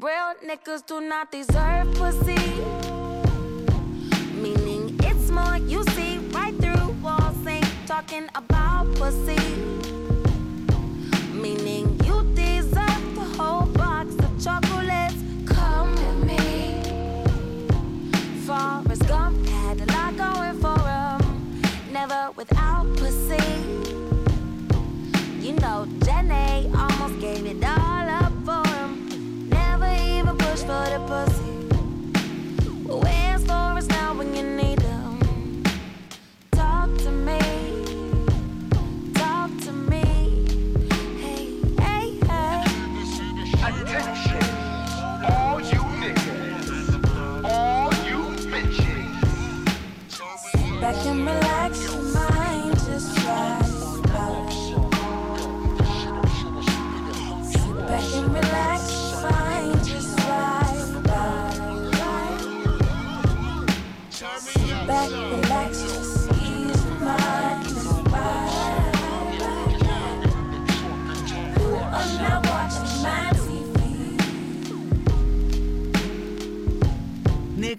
Ouais, niggas do not deserve pussy. Meaning it's more you see right through walls, ain't talking about pussy. Meaning you deserve So Jenny almost gave it up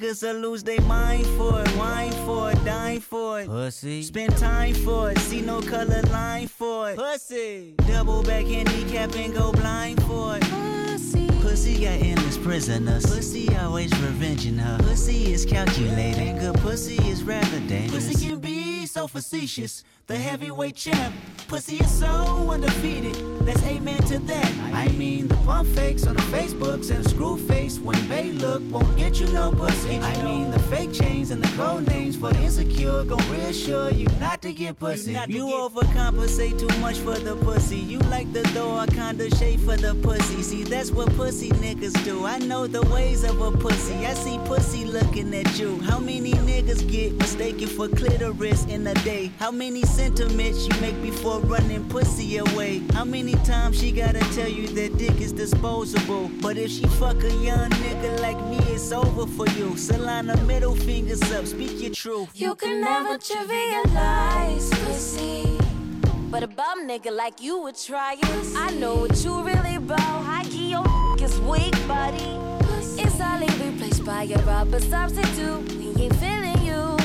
Niggas will lose their mind for it, wine for it, dine for it. Pussy. Spend time for it, see no color line for it. Pussy. Double back handicap and go blind for it. Pussy. Pussy got endless prisoners. Pussy always revenging her. Pussy is calculating. Good pussy is rather dangerous. Pussy can be so facetious. The heavyweight champ. Pussy is so undefeated. Let's amen to that. I mean, the pump fakes on the Facebooks and the screw face when they look won't get you no pussy. I mean, the fake chains and the code names for the insecure gon' reassure you not to get pussy. You, overcompensate too much for the pussy. You like the door kinda shape for the pussy. See, that's what pussy niggas do. I know the ways of a pussy. I see pussy looking at you. How many niggas get mistaken for clitoris in a day? How many sentiments you make before running pussy away? How many times she gotta tell you that dick is disposable? But if she fuck a young nigga like me, it's over for you. Solana middle fingers up, speak your truth. You can never trivialize pussy. But a bum nigga like you would try it. I know what you really about. High key, your is weak, buddy. It's only replaced by a rubber substitute. We ain't feeling you.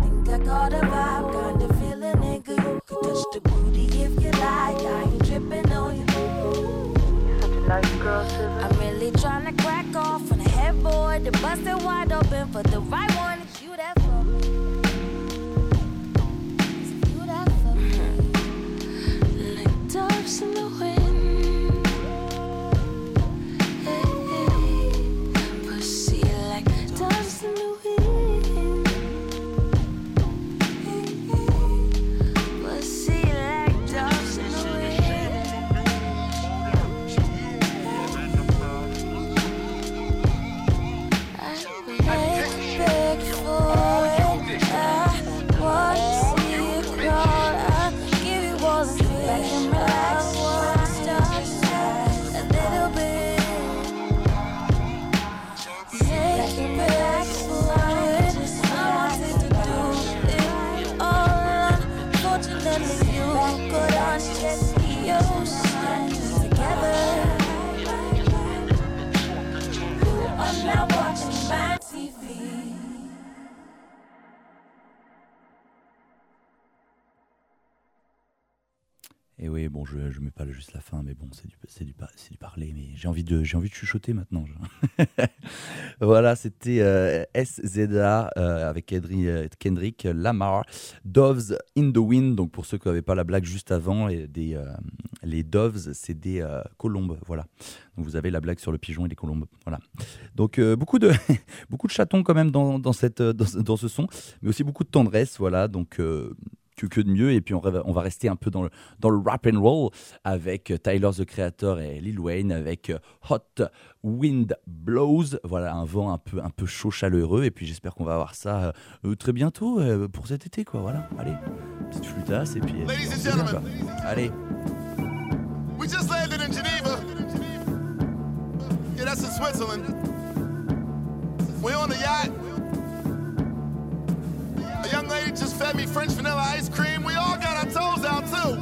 Think I caught a vibe, kinda nigga. You could touch the booty if you like. I ain't tripping on you. I'm really tryna crack off on the headboard. The bust it wide open for the right one. It's you that for me. Et oui, bon, je, je mets pas juste la fin, mais bon, c'est du, parler, mais j'ai envie de, chuchoter maintenant. voilà, c'était euh, SZA euh, avec euh, Kendrick Lamar, Doves in the Wind. Donc pour ceux qui n'avaient pas la blague juste avant, les Doves, c'est des colombes, voilà. Donc vous avez la blague sur le pigeon et les colombes, voilà. Donc beaucoup de, chatons quand même dans, dans ce- son, mais aussi beaucoup de tendresse, voilà. Donc que, que de mieux. Et puis on, va- on va rester un peu dans le, dans le rap and roll avec euh, Tyler the Creator et Lil Wayne avec euh, Hot Wind Blows. Voilà, un vent un peu, un peu chaud, chaleureux. Et puis j'espère qu'on va avoir ça euh, très bientôt euh, pour cet été, quoi. Voilà, allez, petite flûtasse et puis. Ladies and bien. Allez. We just landed in Geneva. Yeah, that's in Switzerland. We're on the yacht. A young lady just fed me French vanilla ice cream. We all got our toes out too.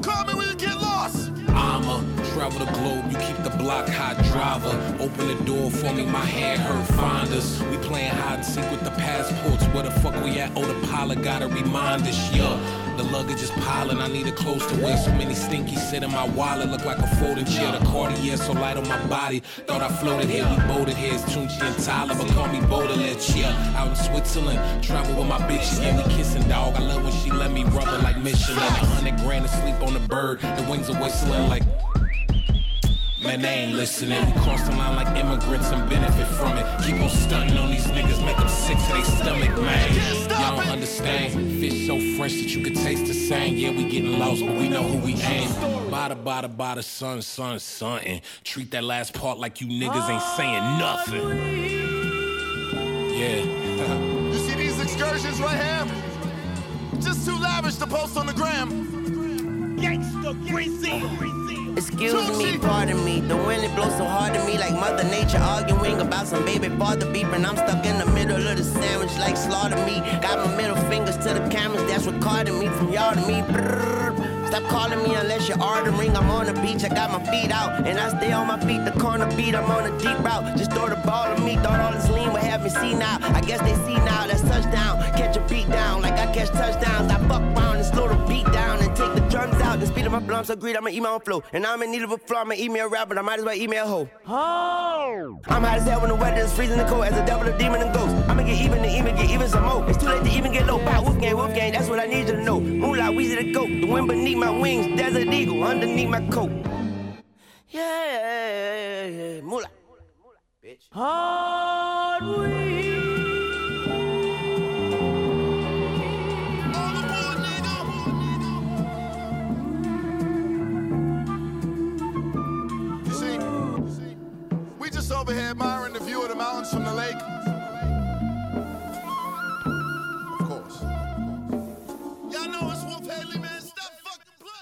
Call me when you get lost. I'ma travel the globe, you keep the block hot driver. Open the door for me, my hand hurt, find us. We playing hide and seek with the passports. Where the fuck we at? Oh, the pilot gotta remind us, yeah. The luggage is piling, I need a clothes to wear. So many stinky sit in my wallet, look like a folding chair. The Cartier so light on my body. Thought I floated here, we boated here. It's Tunchi and Tyler, but call me Baudelaire. Yeah, out in Switzerland, travel with my bitch. She gave me kissing, dog. I love when she let me rub her like Michelin. A hundred grand to sleep on the bird, the wings are whistling like. Man, they ain't listening. We cross the line like immigrants and benefit from it. Keep on stunting on these niggas, make them sick to their stomach, man. Y'all don't understand. Fish so fresh that you could taste the same. Yeah, we getting lost, but we know who we aim. Bada, bada, bada, son, son, son. And treat that last part like you niggas ain't saying nothing. Yeah. You see these excursions right here? Just too lavish to post on the gram. Gangsta greasy. Excuse me, pardon me. The wind it blows so hard to me, like Mother Nature arguing about some baby father beef, and I'm stuck in the middle of the sandwich like slaughter me. Got my middle fingers to the cameras that's recording me from y'all to me. Brrr. Stop calling me unless you're ordering. I'm on the beach, I got my feet out, and I stay on my feet. The corner beat, I'm on a deep route. Just throw the ball at me. Thought all this lean would have me see now. I guess they see now. That's touchdown. Catch a beat down like I catch touchdowns. I fuck around take out. The speed of my blunts, agreed. I'ma eat my own flow, and I'm in need of a flow. I'ma eat me a rap, but I might as well eat me a hoe. Oh. I'm hot as hell when the weather is freezing and cold. As a devil, a demon, and ghost. I'ma get even to even get even some more. It's too late to even get low. Bow, wolf gang, wolf gang. That's what I need you to know. Moolah, Weezy the goat. The wind beneath my wings. Desert eagle underneath my coat. Yeah, moolah. Bitch. Hard You just over here the view of the mountains from the lake.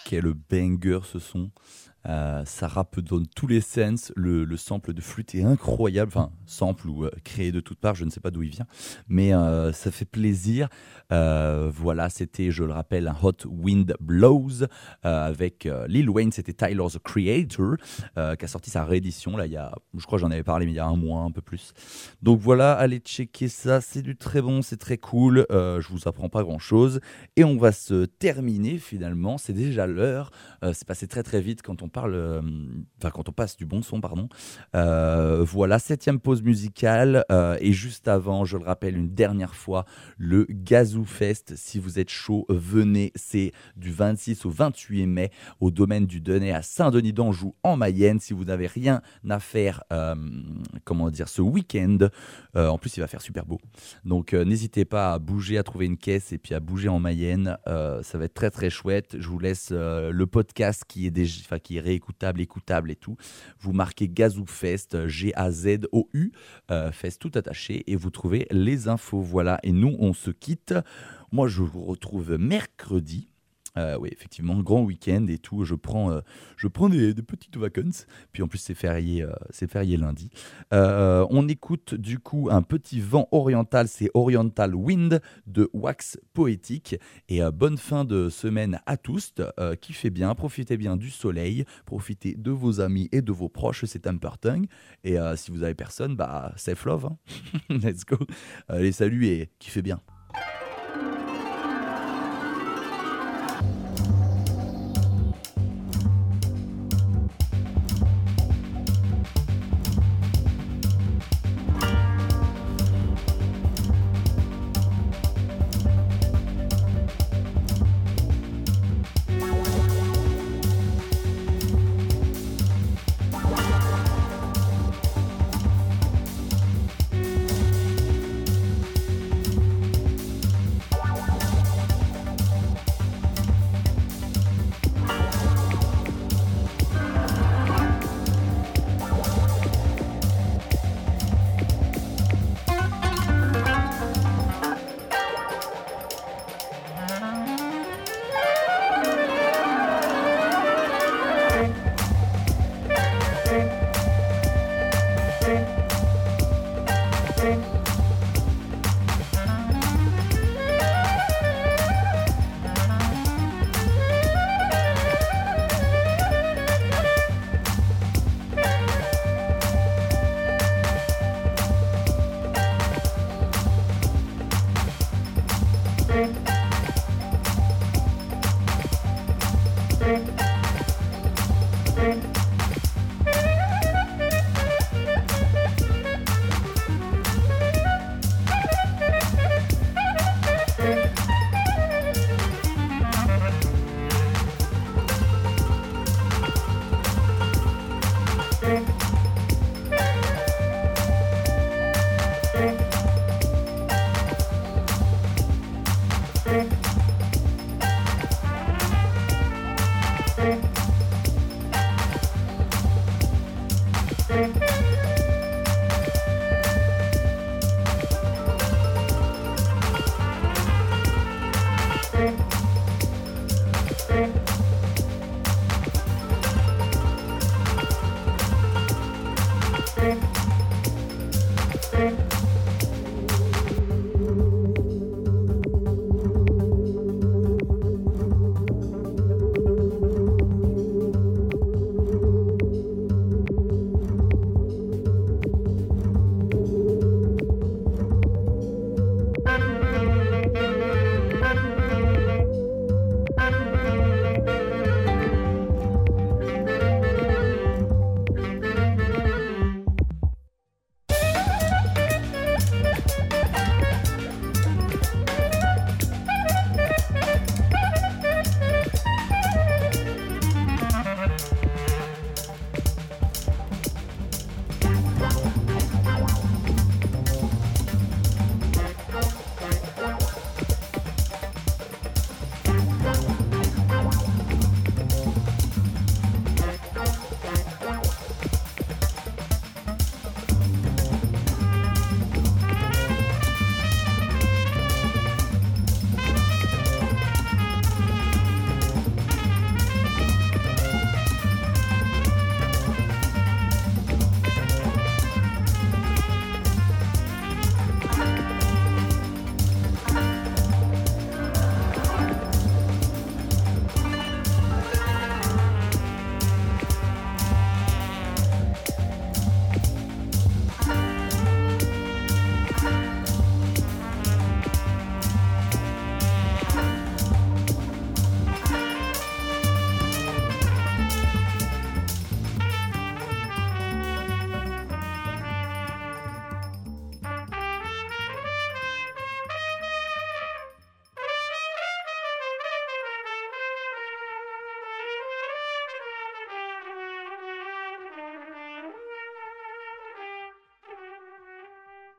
Quel banger ce son. Ça rappe dans tous les sens. Le, le sample de flûte est incroyable. Enfin, sample ou euh, créé de toutes parts, je ne sais pas d'où il vient. Mais euh, ça fait plaisir. Euh, voilà, c'était, je le rappelle, un Hot Wind Blows avec Lil Wayne. C'était Tyler the Creator qui a sorti sa réédition. Là, il y a, je crois j'en avais parlé, mais il y a un mois, un peu plus. Donc voilà, allez checker ça. C'est du très bon, c'est très cool. Je vous apprends pas grand chose. Et on va se terminer finalement. C'est déjà l'heure. C'est passé très très vite quand on parle, euh, enfin quand on passe du bon son, pardon. Euh, voilà, septième pause musicale. euh, et juste avant, je le rappelle une dernière fois, le Gazoo Fest. Si vous êtes chaud, venez. C'est du 26 au 28 mai au domaine du Denay à Saint-Denis-d'Anjou en Mayenne. Si vous n'avez rien à faire, comment dire, ce week-end, en plus il va faire super beau. Donc n'hésitez pas à bouger, à trouver une caisse et puis à bouger en Mayenne. Ça va être très très chouette. Je vous laisse le podcast qui est, déjà, qui est réécoutable, écoutable et tout. Vous marquez Gazou Fest, G-A-Z-O-U, euh, Fest tout attaché et vous trouvez les infos. Voilà, et nous on se quitte. Moi je vous retrouve mercredi. Euh, oui, effectivement, grand week-end et tout. Je prends, euh, je prends des, petites vacances. Puis en plus, c'est férié, euh, c'est férié lundi. On écoute du coup un petit vent oriental. C'est Oriental Wind de Wax Poétique. Et bonne fin de semaine à tous. Kiffez bien, profitez bien du soleil, profitez de vos amis et de vos proches. C'est important. Et si vous avez personne, bah, safe love. hein. Let's go. Allez, salut et kiffez bien.